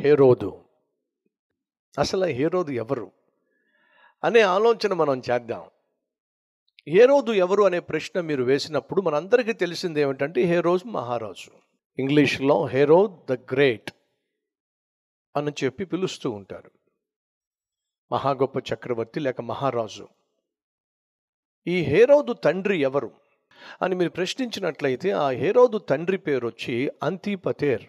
హేరోదు. అసలు హేరోదు ఎవరు? అనే ఆలోచన మనం చేద్దాం. హేరోదు ఎవరు అనే ప్రశ్న మీరు వేసినప్పుడు మనందరికీ తెలిసింది ఏమిటంటే హేరోజ్ మహారాజు. ఇంగ్లీష్లో హేరో ద గ్రేట్ అని చెప్పి పిలుస్తూ ఉంటారు. మహా గొప్ప చక్రవర్తి లేక మహారాజు. ఈ హేరోదు తండ్రి ఎవరు? అని మీరు ప్రశ్నించినట్లయితే ఆ హేరోదు తండ్రి పేరు వచ్చి అంతిపతేర్.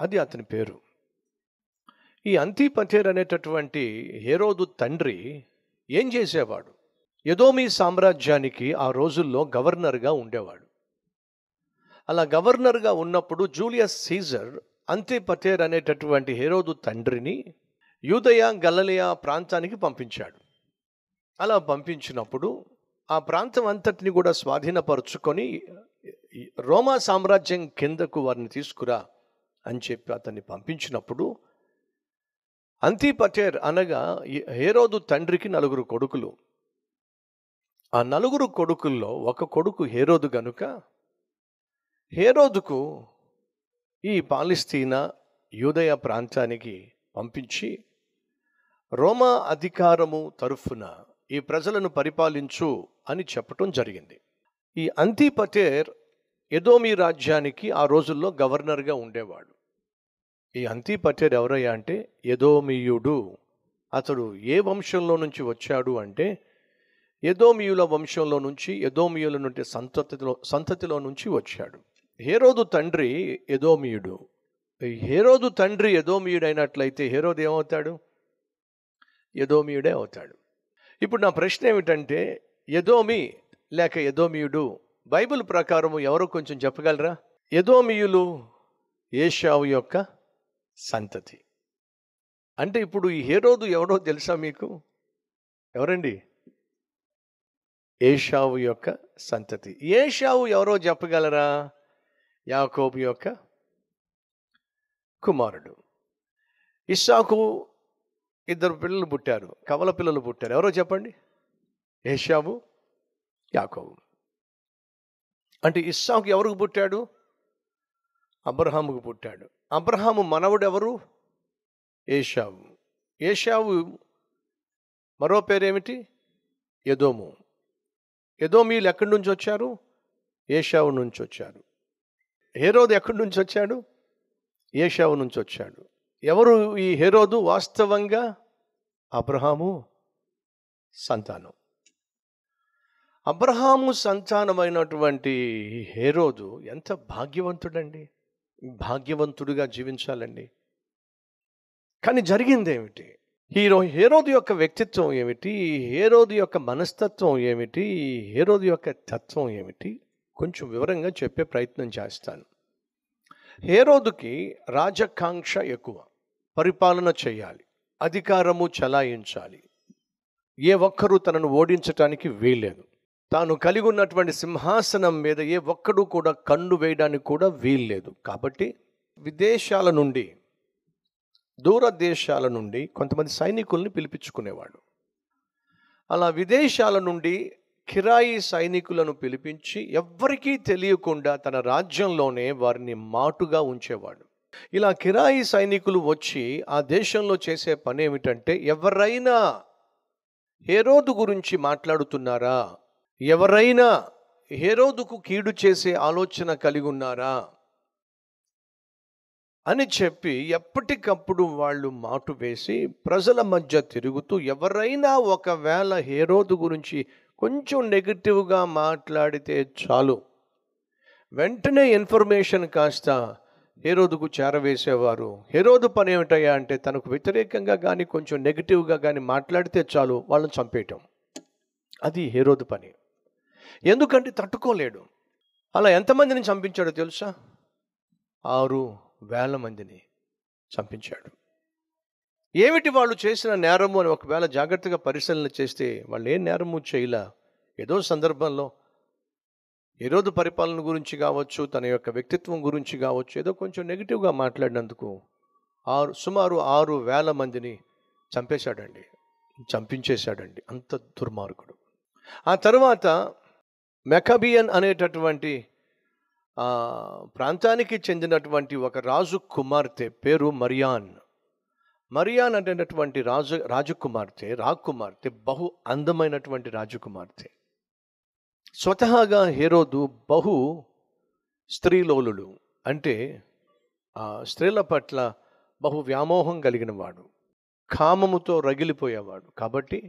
అది అతని పేరు. ఈ అంతిపథేర్ అనేటటువంటి హేరోదు తండ్రి ఏం చేసేవాడు? యదోమి సామ్రాజ్యానికి ఆ రోజుల్లో గవర్నర్గా ఉండేవాడు. అలా గవర్నర్గా ఉన్నప్పుడు జూలియస్ సీజర్ అంతిపథేర్ అనేటటువంటి హేరోదు తండ్రిని యూదయ గలలియ ప్రాంతానికి పంపించాడు. అలా పంపించినప్పుడు ఆ ప్రాంతం అంతటిని కూడా స్వాధీనపరుచుకొని రోమా సామ్రాజ్యం కిందకు వారిని తీసుకురా అని చెప్పి అతన్ని పంపించినప్పుడు అంతిపటేర్ అనగా హేరోదు తండ్రికి నలుగురు కొడుకులు. ఆ నలుగురు కొడుకుల్లో ఒక కొడుకు హేరోదు గనుక హేరోదుకు ఈ పాలిస్తీనా యూదయ ప్రాంతానికి పంపించి రోమా అధికారము తరఫున ఈ ప్రజలను పరిపాలించు అని చెప్పటం జరిగింది. ఈ అంతిపటేర్ ఎదోమి రాజ్యానికి ఆ రోజుల్లో గవర్నర్గా ఉండేవాడు. ఈ అంతిపటేర్ ఎవరయ్యా అంటే యదోమియుడు. అతడు ఏ వంశంలో నుంచి వచ్చాడు అంటే యదోమియుల వంశంలో నుంచి యదోమియుల నుండి సంతతిలో సంతతిలో నుంచి వచ్చాడు. హేరోదు తండ్రి యదోమియుడు. హేరోదు తండ్రి యదోమియుడైనట్లయితే హేరోదు ఏమవుతాడు? యదోమియుడే అవుతాడు. ఇప్పుడు నా ప్రశ్న ఏమిటంటే యదోమి లేక యదోమియుడు బైబిల్ ప్రకారము ఎవరో కొంచెం చెప్పగలరా? యదోమియులు ఏషావు యొక్క సంతతి. అంటే ఇప్పుడు ఈ హేరోదు ఎవడో తెలుసా మీకు? ఎవరండి? ఏషావు యొక్క సంతతి. ఏషావు ఎవరో చెప్పగలరా? యాకోబు యొక్క కుమారుడు. ఇస్సాకు ఇద్దరు పిల్లలు పుట్టారు. కవల పిల్లలు పుట్టారు. ఎవరో చెప్పండి? ఏషావు యాకోబు. అంటే ఇస్సాకు ఎవరికి పుట్టాడు? అబ్రహాముకు పుట్టాడు. అబ్రహాము మనవుడెవరు? ఏషావు. ఏషావు మరో పేరేమిటి? యదోము యదోమీలు ఎక్కడి నుంచి వచ్చారు? ఏషావు నుంచి వచ్చారు. హేరోదు ఎక్కడి నుంచి వచ్చాడు? ఏషావు నుంచి వచ్చాడు. ఎవరు ఈ హేరోదు? వాస్తవంగా అబ్రహాము సంతానం. అబ్రహాము సంతానమైనటువంటి హేరోదు ఎంత భాగ్యవంతుడండి. భాగ్యవంతుడిగా జీవించాలండి. కానీ జరిగింది ఏమిటి హీరో హేరోదు యొక్క వ్యక్తిత్వం ఏమిటి? హేరోది యొక్క మనస్తత్వం ఏమిటి? హేరోది యొక్క తత్వం ఏమిటి? కొంచెం వివరంగా చెప్పే ప్రయత్నం చేస్తాను. హేరోదుకి రాజకాంక్ష ఎక్కువ. పరిపాలన చేయాలి. అధికారము చలాయించాలి. ఏ ఒక్కరూ తనను ఓడించటానికి వీల్లేదు. తాను కలిగి ఉన్నటువంటి సింహాసనం మీద ఏ ఒక్కడు కూడా కన్ను వేయడానికి కూడా వీల్లేదు. కాబట్టి విదేశాల నుండి దూర దేశాల నుండి కొంతమంది సైనికుల్ని పిలిపించుకునేవాడు అలా విదేశాల నుండి కిరాయి సైనికులను పిలిపించి ఎవ్వరికీ తెలియకుండా తన రాజ్యంలోనే వారిని మాటుగా ఉంచేవాడు. ఇలా కిరాయి సైనికులు వచ్చి ఆ దేశంలో చేసే పని ఏమిటంటే ఎవరైనా హేరోదు గురించి మాట్లాడుతున్నారా? ఎవరైనా హేరోదుకు కీడు చేసే ఆలోచన కలిగి ఉన్నారా? అని చెప్పి ఎప్పటికప్పుడు వాళ్ళు మాటు వేసి ప్రజల మధ్య తిరుగుతూ ఎవరైనా ఒకవేళ హేరోదు గురించి కొంచెం నెగిటివ్గా మాట్లాడితే చాలు. వెంటనే ఇన్ఫర్మేషన్ కాస్త హేరోదుకు చేరవేసేవారు. హేరోదు పని ఏమిటయ్యా అంటే తనకు వ్యతిరేకంగా కానీ కొంచెం నెగిటివ్గా కానీ మాట్లాడితే చాలు వాళ్ళని చంపేయటం. అది హేరోదు పని. ఎందుకంటే తట్టుకోలేడు అలా ఎంతమందిని చంపించాడో తెలుసా? ఆరు వేల మందిని చంపించాడు. ఏమిటి వాళ్ళు చేసిన నేరము అని ఒకవేళ జాగ్రత్తగా పరిశీలన చేస్తే వాళ్ళు ఏ నేరము చేయలా? ఏదో సందర్భంలో ఈరోజు పరిపాలన గురించి కావచ్చు తన యొక్క వ్యక్తిత్వం గురించి కావచ్చు ఏదో కొంచెం నెగిటివ్గా మాట్లాడినందుకు ఆరు సుమారు ఆరు వేల మందిని చంపేశాడండి. చంపించేశాడండి. అంత దుర్మార్గుడు. ఆ తర్వాత మెకబియన్ అనేటటువంటి ప్రాంతానికి చెందినటువంటి ఒక రాజు కుమార్తె పేరు మరియాన్. మరియాన్ అనేటటువంటి రాజు రాజకుమార్తె రాకుమార్తె బహు అందమైనటువంటి రాజకుమార్తె. స్వతహాగా హేరోదు బహు స్త్రీలోలుడు అంటే స్త్రీల పట్ల బహు వ్యామోహం కలిగిన వాడు కామముతో రగిలిపోయేవాడు. కాబట్టి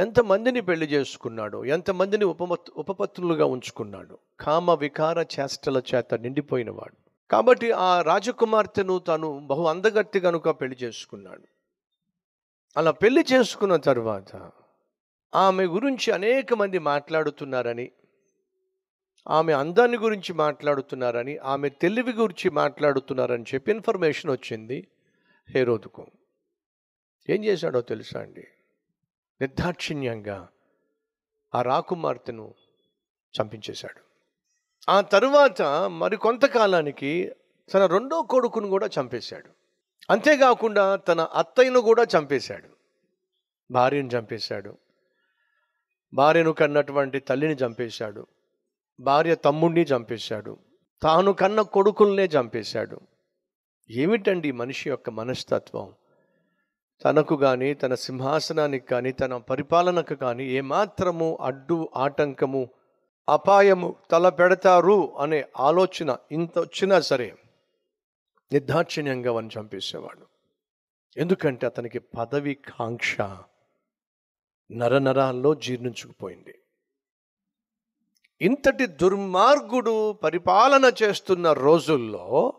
ఎంతమందిని పెళ్ళి చేసుకున్నాడు ఎంతమందిని ఉపమత్ ఉపపత్తులుగా ఉంచుకున్నాడు కామ వికార చేష్టల చేత నిండిపోయినవాడు. కాబట్టి ఆ రాజకుమార్తెను తాను బహు అందగత్తి కనుక పెళ్ళి చేసుకున్నాడు. అలా పెళ్ళి చేసుకున్న తర్వాత ఆమె గురించి అనేక మంది మాట్లాడుతున్నారని ఆమె అందాన్ని గురించి మాట్లాడుతున్నారని ఆమె తెలివి గురించి మాట్లాడుతున్నారని చెప్పి ఇన్ఫర్మేషన్ వచ్చింది హేరోదుకు. ఏం చేశాడో తెలుసా అండి? నిర్దాక్షిణ్యంగా ఆ రాకుమార్తెను చంపించేశాడు. ఆ తరువాత మరి కొంతకాలానికి తన రెండో కొడుకును కూడా చంపేశాడు. అంతేకాకుండా తన అత్తయ్యను కూడా చంపేశాడు. భార్యను చంపేశాడు. భార్యను కన్నటువంటి తల్లిని చంపేశాడు. భార్య తమ్ముడిని చంపేశాడు. తాను కన్న కొడుకుల్నే చంపేశాడు. ఏమిటండి మనిషి యొక్క మనస్తత్వం? తనకు కానీ తన సింహాసనానికి కానీ తన పరిపాలనకు కానీ ఏమాత్రము అడ్డు ఆటంకము అపాయము తల పెడతారు అనే ఆలోచన ఇంత వచ్చినా సరే నిర్దాక్షిణ్యంగా వాడిని చంపేసేవాడు. ఎందుకంటే అతనికి పదవి కాంక్ష నరనరాల్లో జీర్ణించుకుపోయింది. ఇంతటి దుర్మార్గుడు పరిపాలన చేస్తున్న రోజుల్లో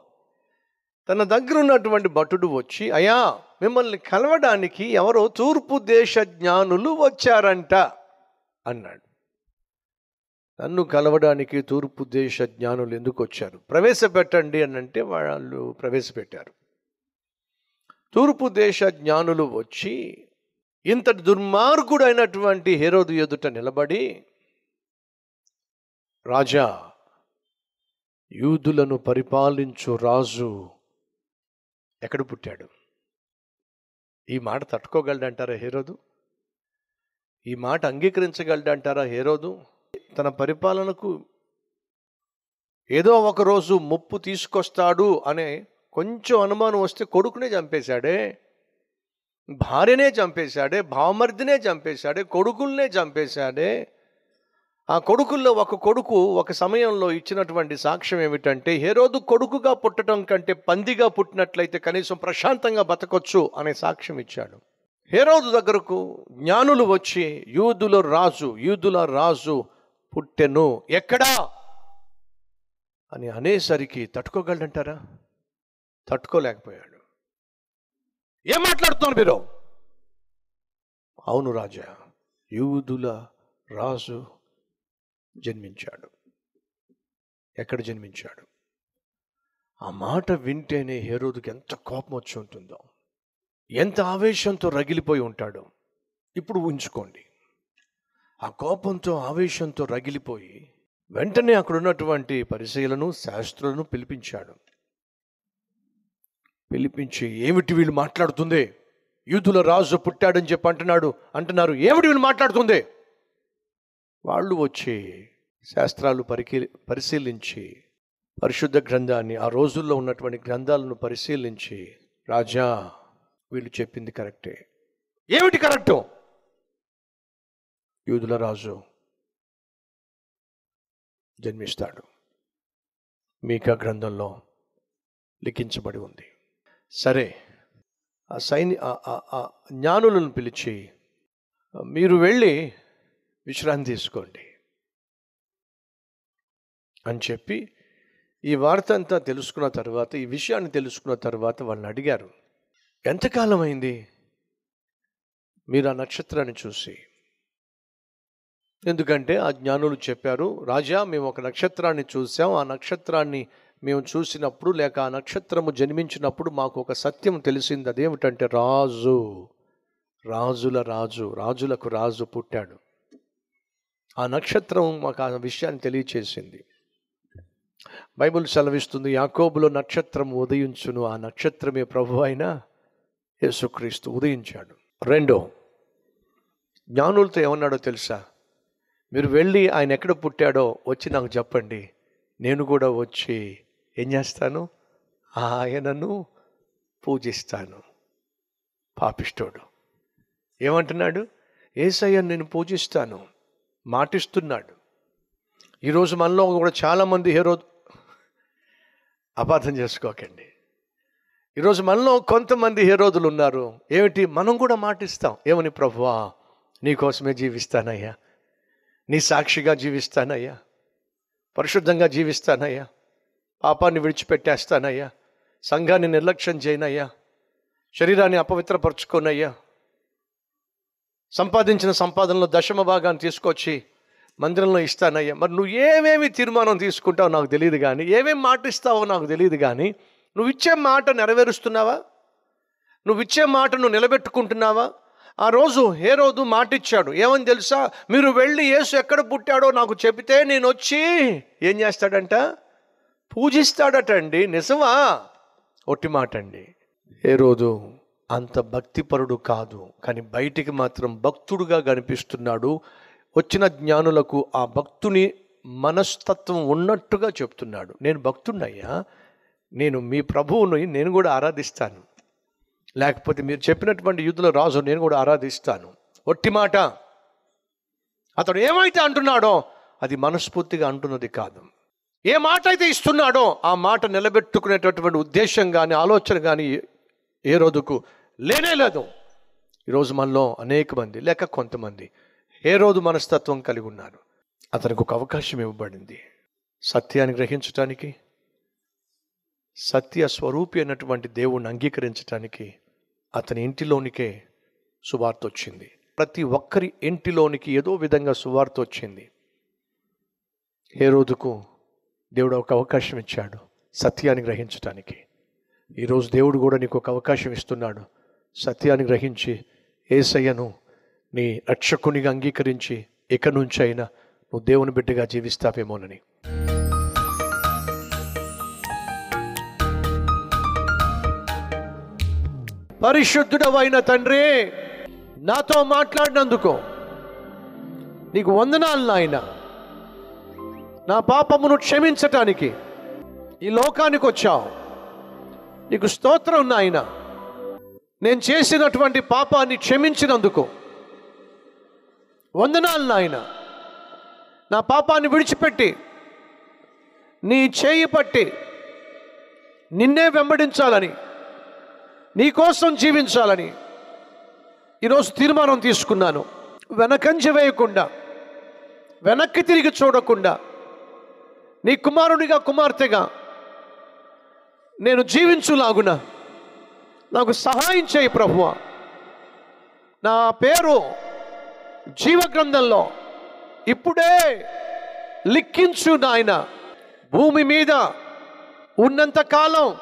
తన దగ్గర ఉన్నటువంటి భటుడు వచ్చి అయా మిమ్మల్ని కలవడానికి ఎవరో తూర్పు దేశ జ్ఞానులు వచ్చారంట అన్నాడు. నన్ను కలవడానికి తూర్పు దేశ జ్ఞానులు ఎందుకు వచ్చారు? ప్రవేశపెట్టండి అని అంటే వాళ్ళు ప్రవేశపెట్టారు. తూర్పు దేశ జ్ఞానులు వచ్చి ఇంతటి దుర్మార్గుడైనటువంటి హేరోదు ఎదుట నిలబడి రాజా యూదులను పరిపాలించు రాజు ఎక్కడ పుట్టాడు? ఈ మాట తట్టుకోగలడంటారా హేరోదు? ఈ మాట అంగీకరించగలడంటారా హేరోదు? తన పరిపాలనకు ఏదో ఒకరోజు ముప్పు తీసుకొస్తాడు అనే కొంచెం అనుమానం వస్తే కొడుకునే చంపేశాడే భార్యనే చంపేశాడే భావమర్దినే చంపేశాడే కొడుకుల్నే చంపేశాడే ఆ కొడుకుల్లో ఒక కొడుకు ఒక సమయంలో ఇచ్చినటువంటి సాక్ష్యం ఏమిటంటే హేరోదు కొడుకుగా పుట్టడం కంటే పందిగా పుట్టినట్లయితే కనీసం ప్రశాంతంగా బతకొచ్చు అనే సాక్ష్యం ఇచ్చాడు. హేరోదు దగ్గరకు జ్ఞానులు వచ్చి యూదుల రాజు యూదుల రాజు పుట్టెను ఎక్కడా? అని అనేసరికి తట్టుకోగలంటారా తట్టుకోలేకపోయాడు. ఏం మాట్లాడుతున్నారు మీరు? అవును రాజా యూదుల రాజు జన్మించాడు. ఎక్కడ జన్మించాడు? ఆ మాట వింటేనే హేరోదుకి ఎంత కోపం వచ్చి ఉంటుందో. ఎంత ఆవేశంతో రగిలిపోయి ఉంటాడో. ఇప్పుడు ఉంచుకోండి ఆ కోపంతో ఆవేశంతో రగిలిపోయి వెంటనే అక్కడ ఉన్నటువంటి పరిశీలను శాస్త్రులను పిలిపించాడు. పిలిపించి ఏమిటి వీళ్ళు మాట్లాడుతుంది? యూదుల రాజు పుట్టాడని చెప్పి అంటున్నాడు. అంటున్నారు ఏమిటి వీళ్ళు మాట్లాడుతుంది? వాళ్ళు వచ్చి శాస్త్రాలు పరికీ పరిశీలించి పరిశుద్ధ గ్రంథాన్ని ఆ రోజుల్లో ఉన్నటువంటి గ్రంథాలను పరిశీలించి రాజా వీళ్ళు చెప్పింది కరెక్టే. ఏమిటి కరెక్టు? యూదుల రాజు జన్మిస్తాడు. మీకా గ్రంథంలో లిఖించబడి ఉంది. సరే ఆ సైని ఆ- ఆ జ్ఞానులను పిలిచి మీరు వెళ్ళి విశ్రాంతి తీసుకోండి. అని చెప్పి ఈ వార్త అంతా తెలుసుకున్న తర్వాత ఈ విషయాన్ని తెలుసుకున్న తర్వాత వాళ్ళని అడిగారు. ఎంతకాలం అయింది? మీరు ఆ నక్షత్రాన్ని చూసి? ఎందుకంటే ఆ జ్ఞానులు చెప్పారు రాజా మేము ఒక నక్షత్రాన్ని చూసాం ఆ నక్షత్రాన్ని మేము చూసినప్పుడు లేక ఆ నక్షత్రము జన్మించినప్పుడు మాకు ఒక సత్యం తెలిసింది. అదేమిటంటే రాజు రాజుల రాజు రాజులకు రాజు పుట్టాడు. ఆ నక్షత్రం మాకు ఆ విషయాన్ని తెలియచేసింది. బైబిల్ సెలవిస్తుంది యాకోబులో నక్షత్రం ఉదయించును ఆ నక్షత్రమే ప్రభు అయిన యేసుక్రీస్తు ఉదయించాడు. రెండో జ్ఞానులతో ఏమన్నాడో తెలుసా? మీరు వెళ్ళి ఆయన ఎక్కడ పుట్టాడో వచ్చి నాకు చెప్పండి. నేను కూడా వచ్చి ఏం చేస్తాను? ఆయనను పూజిస్తాను. పాపిష్టోడు. ఏమంటున్నాడు? ఏసయ్యను నేను పూజిస్తాను. మాటిస్తున్నాడు. ఈరోజు మనలో కూడా చాలామంది హీరో అపార్థం చేసుకోకండి. ఈరోజు మనలో కొంతమంది హీరోదులు ఉన్నారు. ఏమిటి? మనం కూడా మాటిస్తాం. ఏమని ప్రభువా? నీకోసమే జీవిస్తానయ్యా. నీ సాక్షిగా జీవిస్తానయ్యా. పరిశుద్ధంగా జీవిస్తానయ్యా. పాపాన్ని విడిచిపెట్టేస్తానయ్యా. సంఘాన్ని నిర్లక్ష్యం చేయనయ్యా. శరీరాన్ని అపవిత్రపరచుకోనయ్యా. సంపాదించిన సంపాదనలో దశమ భాగాన్ని తీసుకొచ్చి మందిరంలో ఇస్తానయ్యా. మరి నువ్వు ఏమేమి తీర్మానం తీసుకుంటావో నాకు తెలియదు కానీ ఏమేమి మాట ఇస్తావో నాకు తెలియదు కానీ నువ్వు ఇచ్చే మాట నెరవేరుస్తున్నావా? నువ్వు ఇచ్చే నువ్వు నిలబెట్టుకుంటున్నావా? ఆ రోజు ఏ రోజు మాట ఇచ్చాడు ఏమని తెలుసా? మీరు వెళ్ళి యేసు ఎక్కడ పుట్టాడో నాకు చెబితే నేను వచ్చి ఏం చేస్తాడంట? పూజిస్తాడట అండి నిజమా? ఒట్టి మాట అండి ఏ రోజు అంత భక్తిపరుడు కాదు కానీ బయటికి మాత్రం భక్తుడుగా కనిపిస్తున్నాడు. వచ్చిన జ్ఞానులకు ఆ భక్తుని మనస్తత్వం ఉన్నట్టుగా చెప్తున్నాడు. నేను భక్తున్నయ్యా నేను మీ ప్రభువుని నేను కూడా ఆరాధిస్తాను. లేకపోతే మీరు చెప్పినటువంటి యుద్ధుల రాజు నేను కూడా ఆరాధిస్తాను. ఒట్టి మాట. అతడు ఏమైతే అంటున్నాడో అది మనస్ఫూర్తిగా అంటున్నది కాదు. ఏ మాట అయితే ఇస్తున్నాడో ఆ మాట నిలబెట్టుకునేటటువంటి ఉద్దేశం కానీ ఆలోచన కానీ ఏ రోజుకు లేనే లేదు. ఈరోజు మనలో అనేక మంది లేక కొంతమంది ఏ రోజు మనస్తత్వం కలిగి ఉన్నాడు. అతనికి ఒక అవకాశం ఇవ్వబడింది. సత్యాన్ని గ్రహించటానికి సత్య స్వరూపి అయినటువంటి దేవుణ్ణి అంగీకరించటానికి అతని ఇంటిలోనికే సువార్త వచ్చింది. ప్రతి ఒక్కరి ఇంటిలోనికి ఏదో విధంగా సువార్త వచ్చింది. ఏ రోజుకు దేవుడు ఒక అవకాశం ఇచ్చాడు సత్యాన్ని గ్రహించటానికి. ఈరోజు దేవుడు కూడా నీకు ఒక అవకాశం ఇస్తున్నాడు సత్యాన్ని గ్రహించి ఏసయ్యను నీ రక్షకునిగా అంగీకరించి ఇక నుంచి అయినా నువ్వు దేవుని బిడ్డగా జీవిస్తావేమోనని. పరిశుద్ధుడవైన తండ్రి నాతో మాట్లాడినందుకు నీకు వందనాలు నాయన. నా పాపమును క్షమించటానికి ఈ లోకానికి వచ్చావు. నీకు స్తోత్రం నాయన. నేను చేసినటువంటి పాపాన్ని క్షమించినందుకు వందనాలు నాయన. నా పాపాన్ని విడిచిపెట్టి నీ చేయి పట్టి నిన్నే వెంబడించాలని నీ కోసం జీవించాలని ఈరోజు తీర్మానం తీసుకున్నాను. వెనకంజ వేయకుండా వెనక్కి తిరిగి చూడకుండా నీ కుమారునిగా కుమార్తెగా నేను జీవించులాగున నాకు సహాయం చేయి ప్రభువ. నా పేరు జీవ గ్రంథంలో ఇప్పుడే లిఖించు నాయన భూమి మీద ఉన్నంత కాలం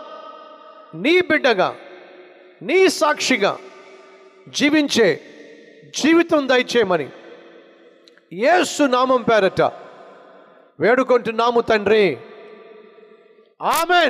నీ బిడ్డగా నీ సాక్షిగా జీవించే జీవితం దయచేయమని ఏసు నామం పేరట వేడుకుంటున్నాము తండ్రి. ఆమె